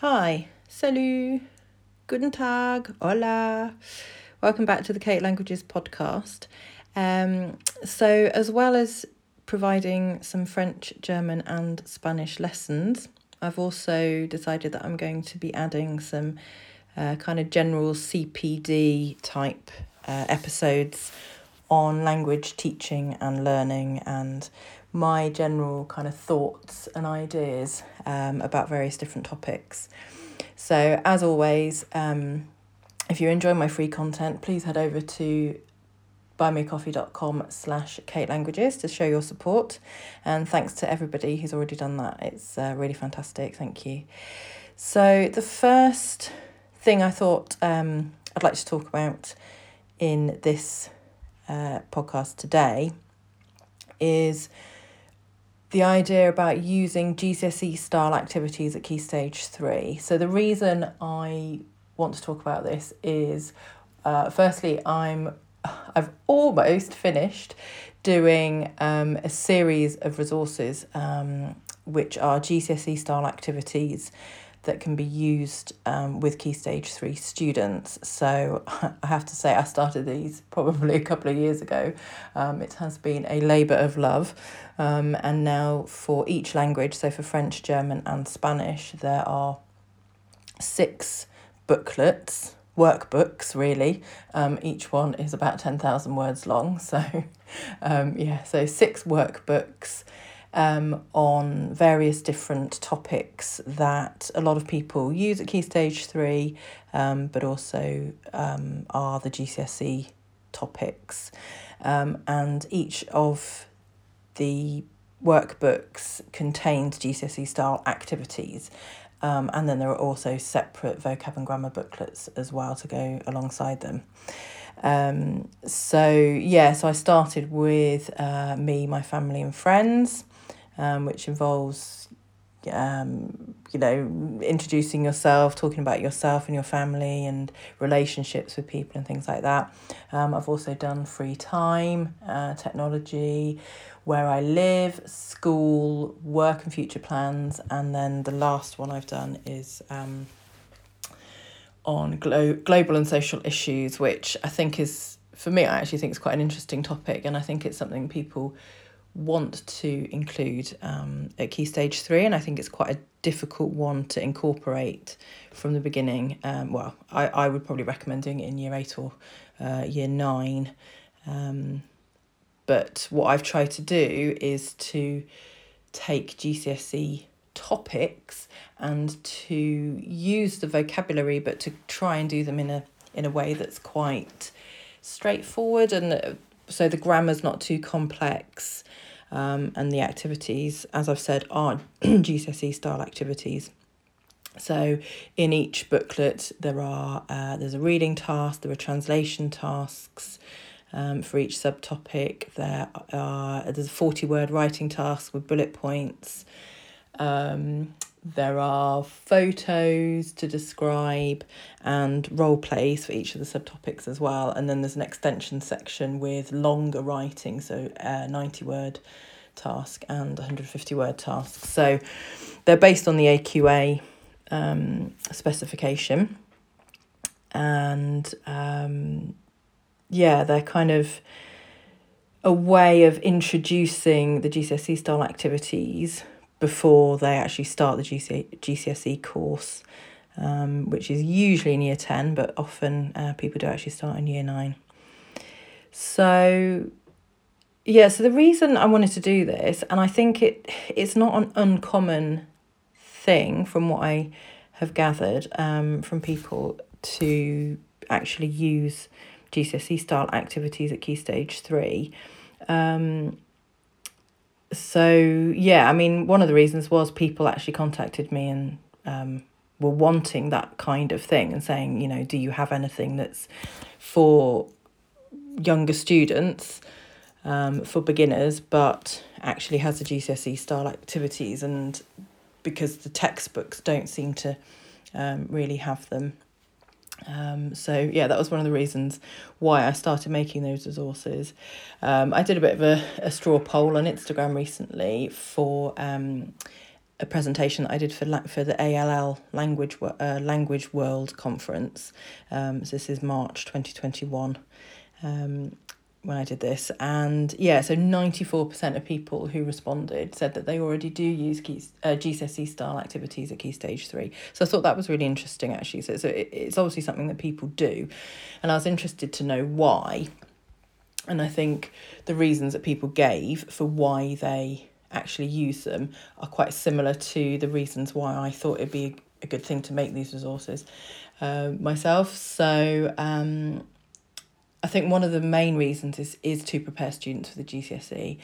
Hi, salut, guten tag, hola. Welcome back to the Kate Languages podcast. Um, so, as well as providing some French, German, and Spanish lessons, I've also decided that I'm going to be adding some uh, kind of general CPD type uh, episodes on language teaching and learning and my general kind of thoughts and ideas um, about various different topics. So, as always, um, if you enjoy my free content, please head over to buymeacoffee.com slash Kate Languages to show your support. And thanks to everybody who's already done that. It's uh, really fantastic. Thank you. So, the first thing I thought um, I'd like to talk about in this uh, podcast today is the idea about using GCSE style activities at Key Stage 3. So, the reason I want to talk about this is uh, firstly, I'm I've almost finished doing um, a series of resources um, which are GCSE style activities that can be used um, with Key Stage 3 students. So I have to say, I started these probably a couple of years ago. Um, it has been a labour of love. Um, and now for each language, so for French, German, and Spanish, there are six booklets, workbooks really. Um, each one is about 10,000 words long. So, um, yeah, so six workbooks um, on various different topics that a lot of people use at Key Stage 3, um, but also um, are the GCSE topics. Um, and each of the workbooks contains GCSE style activities. Um, and then there are also separate vocab and grammar booklets as well to go alongside them. Um, so, yeah, so I started with uh, me, my family, and friends um, which involves, um, you know, introducing yourself, talking about yourself and your family and relationships with people and things like that. Um, I've also done free time, uh, technology, where I live, school, work and future plans, and then the last one I've done is um, on glo- global and social issues, which I think is, for me, I actually think it's quite an interesting topic, and I think it's something people want to include um, at Key Stage 3, and I think it's quite a difficult one to incorporate from the beginning. Um, well, I, I would probably recommend doing it in Year 8 or uh, Year 9. Um, but what I've tried to do is to take GCSE topics and to use the vocabulary, but to try and do them in a in a way that's quite straightforward and uh, so the grammar's not too complex um, and the activities, as I've said, are GCSE style activities. So in each booklet there are uh, there's a reading task, there are translation tasks um, for each subtopic. There are there's a forty word writing task with bullet points. Um, there are photos to describe and role plays for each of the subtopics as well. And then there's an extension section with longer writing, so a 90 word task and 150 word task. So they're based on the AQA um, specification. And um, yeah, they're kind of a way of introducing the GCSE style activities before they actually start the GC, GCSE course, um, which is usually in year 10, but often uh, people do actually start in year 9. So, yeah, so the reason I wanted to do this, and I think it it's not an uncommon thing from what I have gathered um, from people to actually use GCSE style activities at Key Stage 3. Um, so yeah, I mean, one of the reasons was people actually contacted me and um, were wanting that kind of thing and saying, you know, do you have anything that's for younger students, um, for beginners, but actually has the GCSE style activities and because the textbooks don't seem to um, really have them. Um, so yeah, that was one of the reasons why I started making those resources. Um, I did a bit of a, a straw poll on Instagram recently for um, a presentation that I did for for the ALL language uh, language world conference. Um, so this is March twenty twenty one. Um, when I did this, and yeah, so ninety four percent of people who responded said that they already do use key, uh, GCSE style activities at Key Stage Three. So I thought that was really interesting actually. So so it, it's obviously something that people do, and I was interested to know why. And I think the reasons that people gave for why they actually use them are quite similar to the reasons why I thought it'd be a good thing to make these resources uh, myself. So um, I think one of the main reasons is is to prepare students for the GCSE,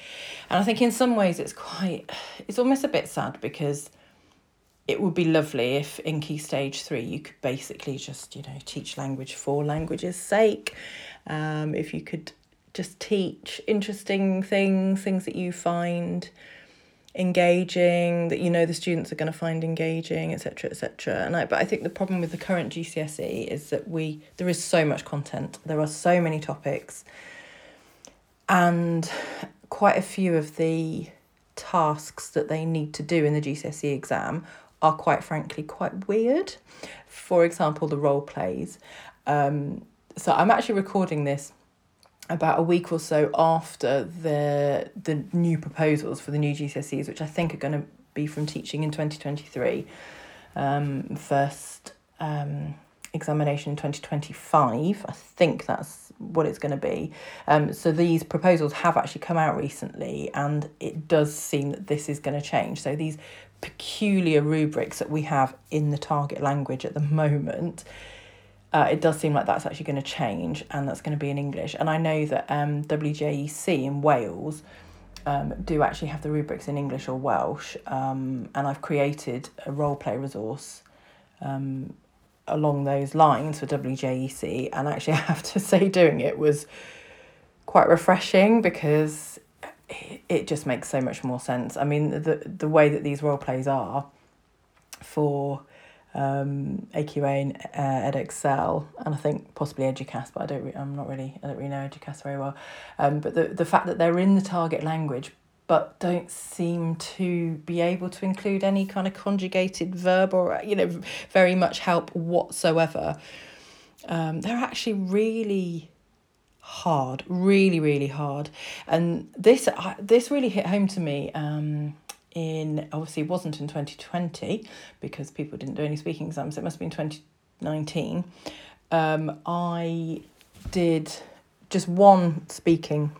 and I think in some ways it's quite it's almost a bit sad because it would be lovely if in key stage three you could basically just you know teach language for language's sake. Um, if you could just teach interesting things things that you find engaging that you know the students are going to find engaging etc etc and I but I think the problem with the current GCSE is that we there is so much content there are so many topics and quite a few of the tasks that they need to do in the GCSE exam are quite frankly quite weird. For example the role plays. Um so I'm actually recording this about a week or so after the the new proposals for the new GCSEs, which I think are going to be from teaching in 2023. Um, first um, examination in 2025. I think that's what it's going to be. Um, so these proposals have actually come out recently, and it does seem that this is going to change. So these peculiar rubrics that we have in the target language at the moment uh, it does seem like that's actually going to change and that's going to be in English. And I know that um, WJEC in Wales um, do actually have the rubrics in English or Welsh. Um, and I've created a role play resource um, along those lines for WJEC. And actually, I have to say, doing it was quite refreshing because it just makes so much more sense. I mean, the, the way that these role plays are for um, AQA and uh, Edexcel, and I think possibly Eduqas, but I don't. Re- I'm not really. I don't really know Eduqas very well. Um, but the the fact that they're in the target language, but don't seem to be able to include any kind of conjugated verb or you know very much help whatsoever. Um, they're actually really hard, really really hard, and this uh, this really hit home to me. Um, in obviously wasn't in 2020 because people didn't do any speaking exams it must have been 2019 um, i did just one speaking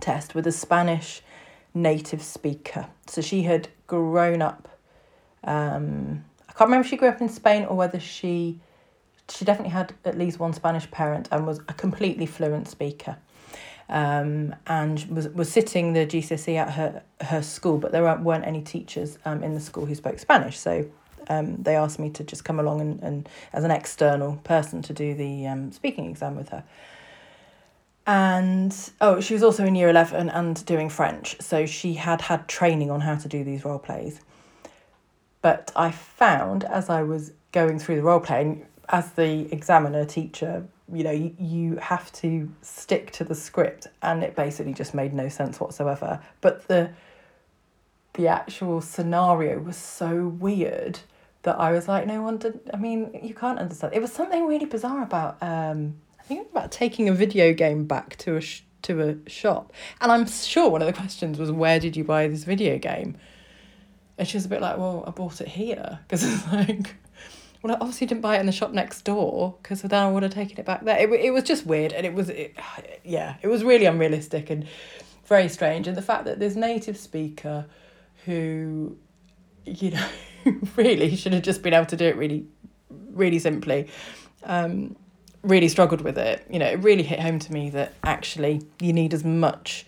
test with a spanish native speaker. So she had grown up um, i can't remember if she grew up in spain or whether she she definitely had at least one spanish parent and was a completely fluent speaker um, and was, was sitting the GCSE at her, her school, but there weren't any teachers um, in the school who spoke Spanish. So um, they asked me to just come along and, and as an external person to do the um, speaking exam with her. And oh, she was also in year 11 and doing French. So she had had training on how to do these role plays. But I found as I was going through the role play, as the examiner teacher you know you, you have to stick to the script and it basically just made no sense whatsoever. But the the actual scenario was so weird that I was like no one did I mean you can't understand. It was something really bizarre about um I think about taking a video game back to a sh- to a shop. And I'm sure one of the questions was where did you buy this video game? And she was a bit like well I bought it here. Because it's like well, I obviously didn't buy it in the shop next door because then I would have taken it back there. It, it was just weird and it was, it, yeah, it was really unrealistic and very strange. And the fact that this native speaker who, you know, really should have just been able to do it really, really simply, um, really struggled with it. You know, it really hit home to me that actually you need as much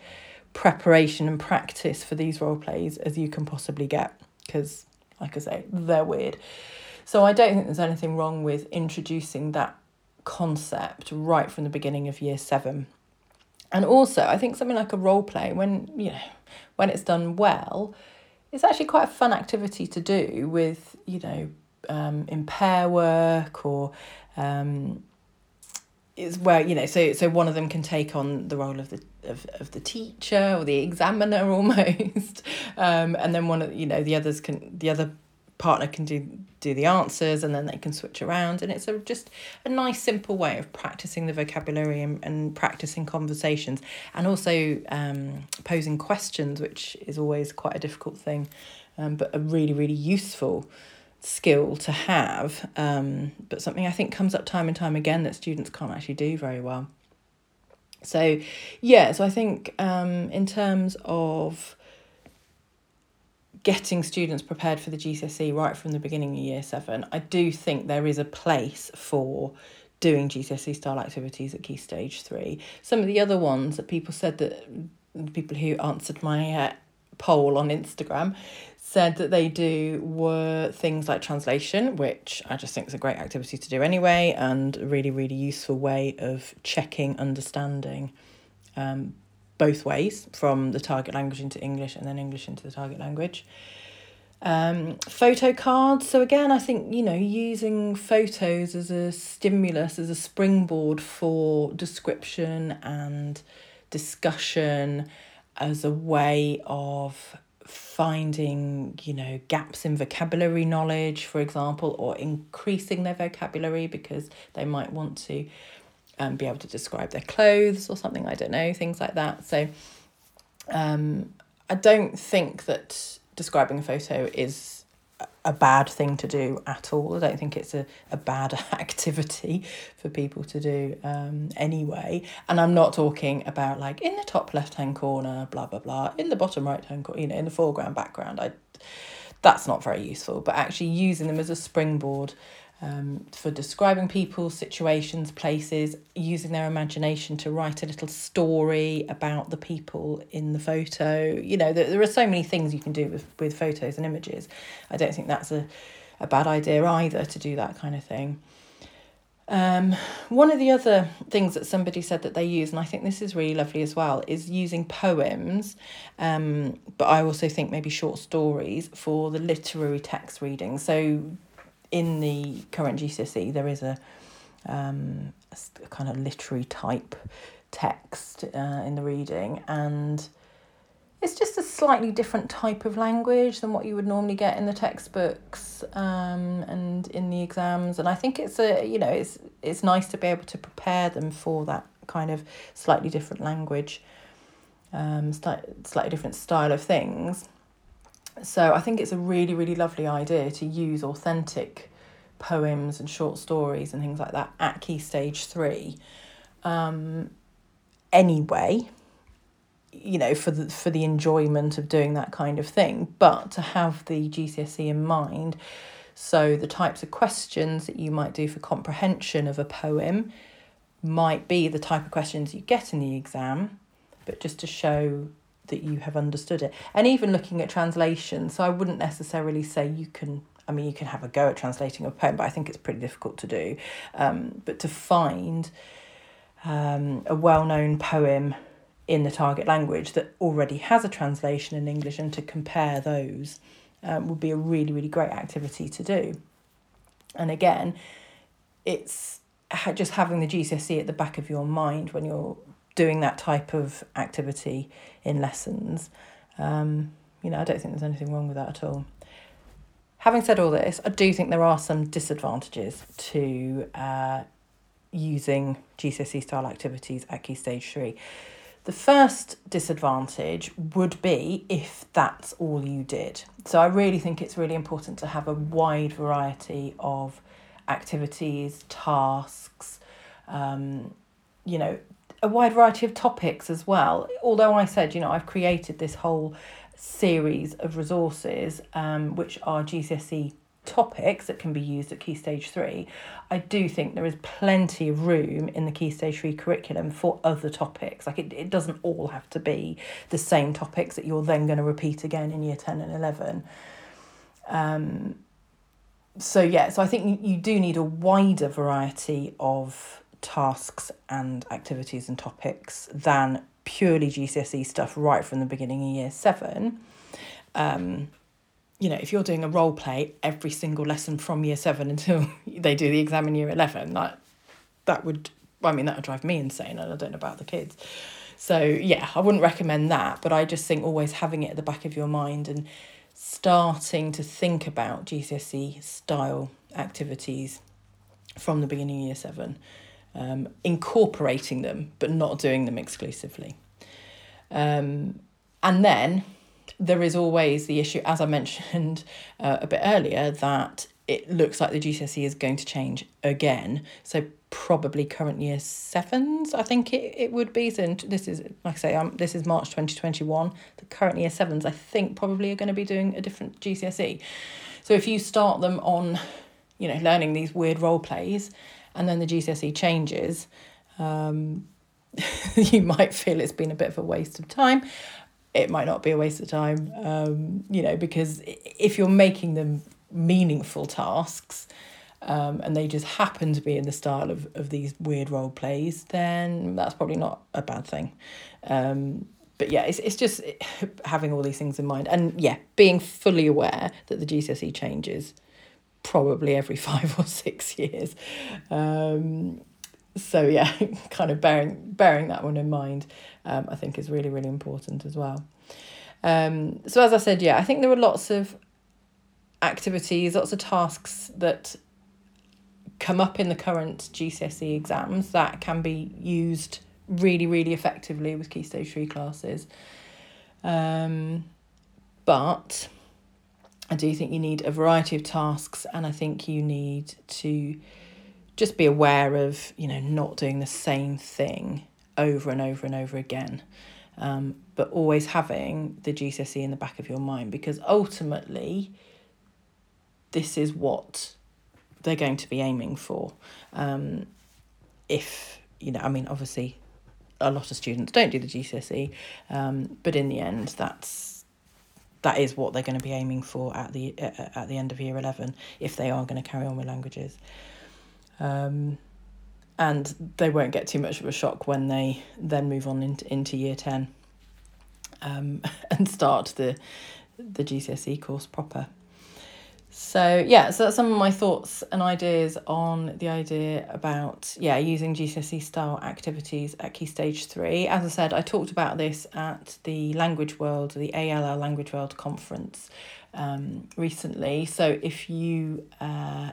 preparation and practice for these role plays as you can possibly get because, like I say, they're weird. So I don't think there's anything wrong with introducing that concept right from the beginning of year seven. And also, I think something like a role play, when you know, when it's done well, it's actually quite a fun activity to do with you know, um, in pair work or um, where you know so so one of them can take on the role of the of, of the teacher or the examiner almost um, and then one of you know the others can the other partner can do do the answers and then they can switch around. And it's a, just a nice simple way of practicing the vocabulary and, and practicing conversations. And also um, posing questions which is always quite a difficult thing um, but a really really useful skill to have. Um, but something i think comes up time and time again that students can't actually do very well. So yeah so i think um, in terms of getting students prepared for the GCSE right from the beginning of year seven, I do think there is a place for doing GCSE style activities at key stage three. Some of the other ones that people said that people who answered my uh, poll on Instagram said that they do were things like translation, which I just think is a great activity to do anyway, and a really, really useful way of checking understanding um, both ways from the target language into English and then English into the target language. Um, photo cards. So, again, I think, you know, using photos as a stimulus, as a springboard for description and discussion as a way of finding you know gaps in vocabulary knowledge for example or increasing their vocabulary because they might want to um, be able to describe their clothes or something, I don't know, things like that. So um, I don't think that describing a photo is a bad thing to do at all. I don't think it's a, a bad activity for people to do um, anyway. And I'm not talking about like in the top left hand corner, blah, blah, blah, in the bottom right hand corner, you know, in the foreground, background. I, that's not very useful, but actually using them as a springboard um, for describing people, situations, places, using their imagination to write a little story about the people in the photo. You know, there, there are so many things you can do with, with photos and images. I don't think that's a, a bad idea either to do that kind of thing. Um, one of the other things that somebody said that they use, and I think this is really lovely as well, is using poems, um, but I also think maybe short stories for the literary text reading. So in the current GCSE, there is a, um, a kind of literary type text uh, in the reading, and it's just a slightly different type of language than what you would normally get in the textbooks um, and in the exams. And I think it's a you know it's it's nice to be able to prepare them for that kind of slightly different language, um, slightly different style of things. So I think it's a really, really lovely idea to use authentic poems and short stories and things like that at Key Stage 3. Um, anyway, you know, for the for the enjoyment of doing that kind of thing, but to have the GCSE in mind. So the types of questions that you might do for comprehension of a poem might be the type of questions you get in the exam, but just to show that you have understood it. And even looking at translation, so I wouldn't necessarily say you can. I mean, you can have a go at translating a poem, but I think it's pretty difficult to do. Um, but to find um, a well known poem in the target language that already has a translation in English and to compare those um, would be a really, really great activity to do. And again, it's just having the GCSE at the back of your mind when you're doing that type of activity in lessons. Um, you know, I don't think there's anything wrong with that at all. Having said all this, I do think there are some disadvantages to uh, using GCSE style activities at Key Stage 3. The first disadvantage would be if that's all you did. So I really think it's really important to have a wide variety of activities, tasks, um, you know, a wide variety of topics as well. Although I said, you know, I've created this whole series of resources um, which are GCSE topics that can be used at Key Stage 3, I do think there is plenty of room in the Key Stage 3 curriculum for other topics. Like it, it doesn't all have to be the same topics that you're then going to repeat again in year 10 and 11. Um, so, yeah, so I think you, you do need a wider variety of tasks and activities and topics than purely GCSE stuff right from the beginning of year seven. Um, you know, if you're doing a role play every single lesson from year seven until they do the exam in year 11, that, that would, I mean, that would drive me insane, and I don't know about the kids. So yeah, I wouldn't recommend that, but I just think always having it at the back of your mind and starting to think about GCSE style activities from the beginning of year seven, um, incorporating them but not doing them exclusively. Um, and then there is always the issue, as I mentioned uh, a bit earlier, that it looks like the GCSE is going to change again. So probably current year sevens, I think it, it would be. So this is, like I say, um, this is March 2021. The current year sevens, I think, probably are going to be doing a different GCSE. So if you start them on, you know, learning these weird role plays and then the GCSE changes, um, you might feel it's been a bit of a waste of time. It might not be a waste of time, um, you know, because if you're making them meaningful tasks um, and they just happen to be in the style of, of these weird role plays, then that's probably not a bad thing. Um, but yeah, it's, it's just having all these things in mind. And yeah, being fully aware that the GCSE changes probably every five or six years. Um, so yeah, kind of bearing bearing that one in mind, um, I think is really really important as well. Um, so as I said, yeah, I think there are lots of activities, lots of tasks that come up in the current GCSE exams that can be used really, really effectively with Key Stage 3 classes. Um, but I do think you need a variety of tasks, and I think you need to just be aware of, you know, not doing the same thing over and over and over again. Um, but always having the GCSE in the back of your mind because ultimately, this is what they're going to be aiming for. Um, if, you know, I mean, obviously, a lot of students don't do the GCSE, um, but in the end, that's that is what they're going to be aiming for at the at the end of year 11 if they are going to carry on with languages. Um, and they won't get too much of a shock when they then move on into, into year 10 um, and start the the GCSE course proper so yeah, so that's some of my thoughts and ideas on the idea about yeah using GCSE style activities at Key Stage three. As I said, I talked about this at the Language World, the ALL Language World conference um, recently. So if you uh,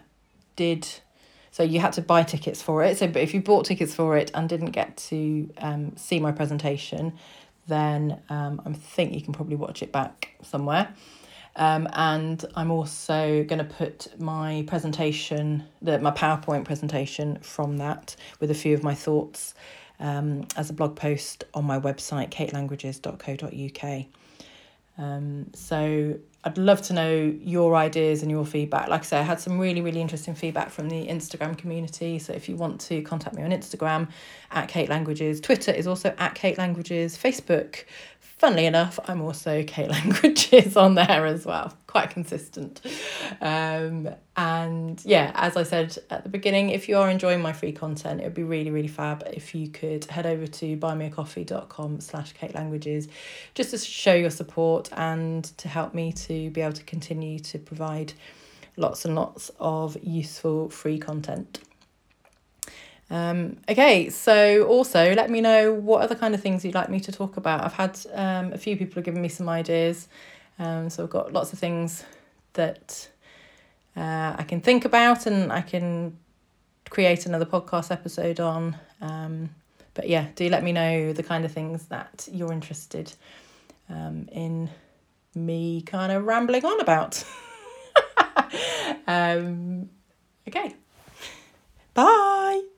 did, so you had to buy tickets for it. So but if you bought tickets for it and didn't get to um, see my presentation, then um, I think you can probably watch it back somewhere. Um, and I'm also going to put my presentation, the, my PowerPoint presentation from that with a few of my thoughts um, as a blog post on my website, katelanguages.co.uk. Um, so I'd love to know your ideas and your feedback. Like I say, I had some really, really interesting feedback from the Instagram community. So if you want to contact me on Instagram at Kate Languages, Twitter is also at Kate Languages, Facebook funnily enough, I'm also K Languages on there as well, quite consistent. Um, and yeah, as I said at the beginning, if you are enjoying my free content, it would be really, really fab if you could head over to buymeacoffee.com slash Kate Languages just to show your support and to help me to be able to continue to provide lots and lots of useful free content. Um, okay, so also let me know what other kind of things you'd like me to talk about. I've had um, a few people given me some ideas, um, so I've got lots of things that uh, I can think about and I can create another podcast episode on. Um, but yeah, do let me know the kind of things that you're interested um, in me kind of rambling on about. um, okay, bye.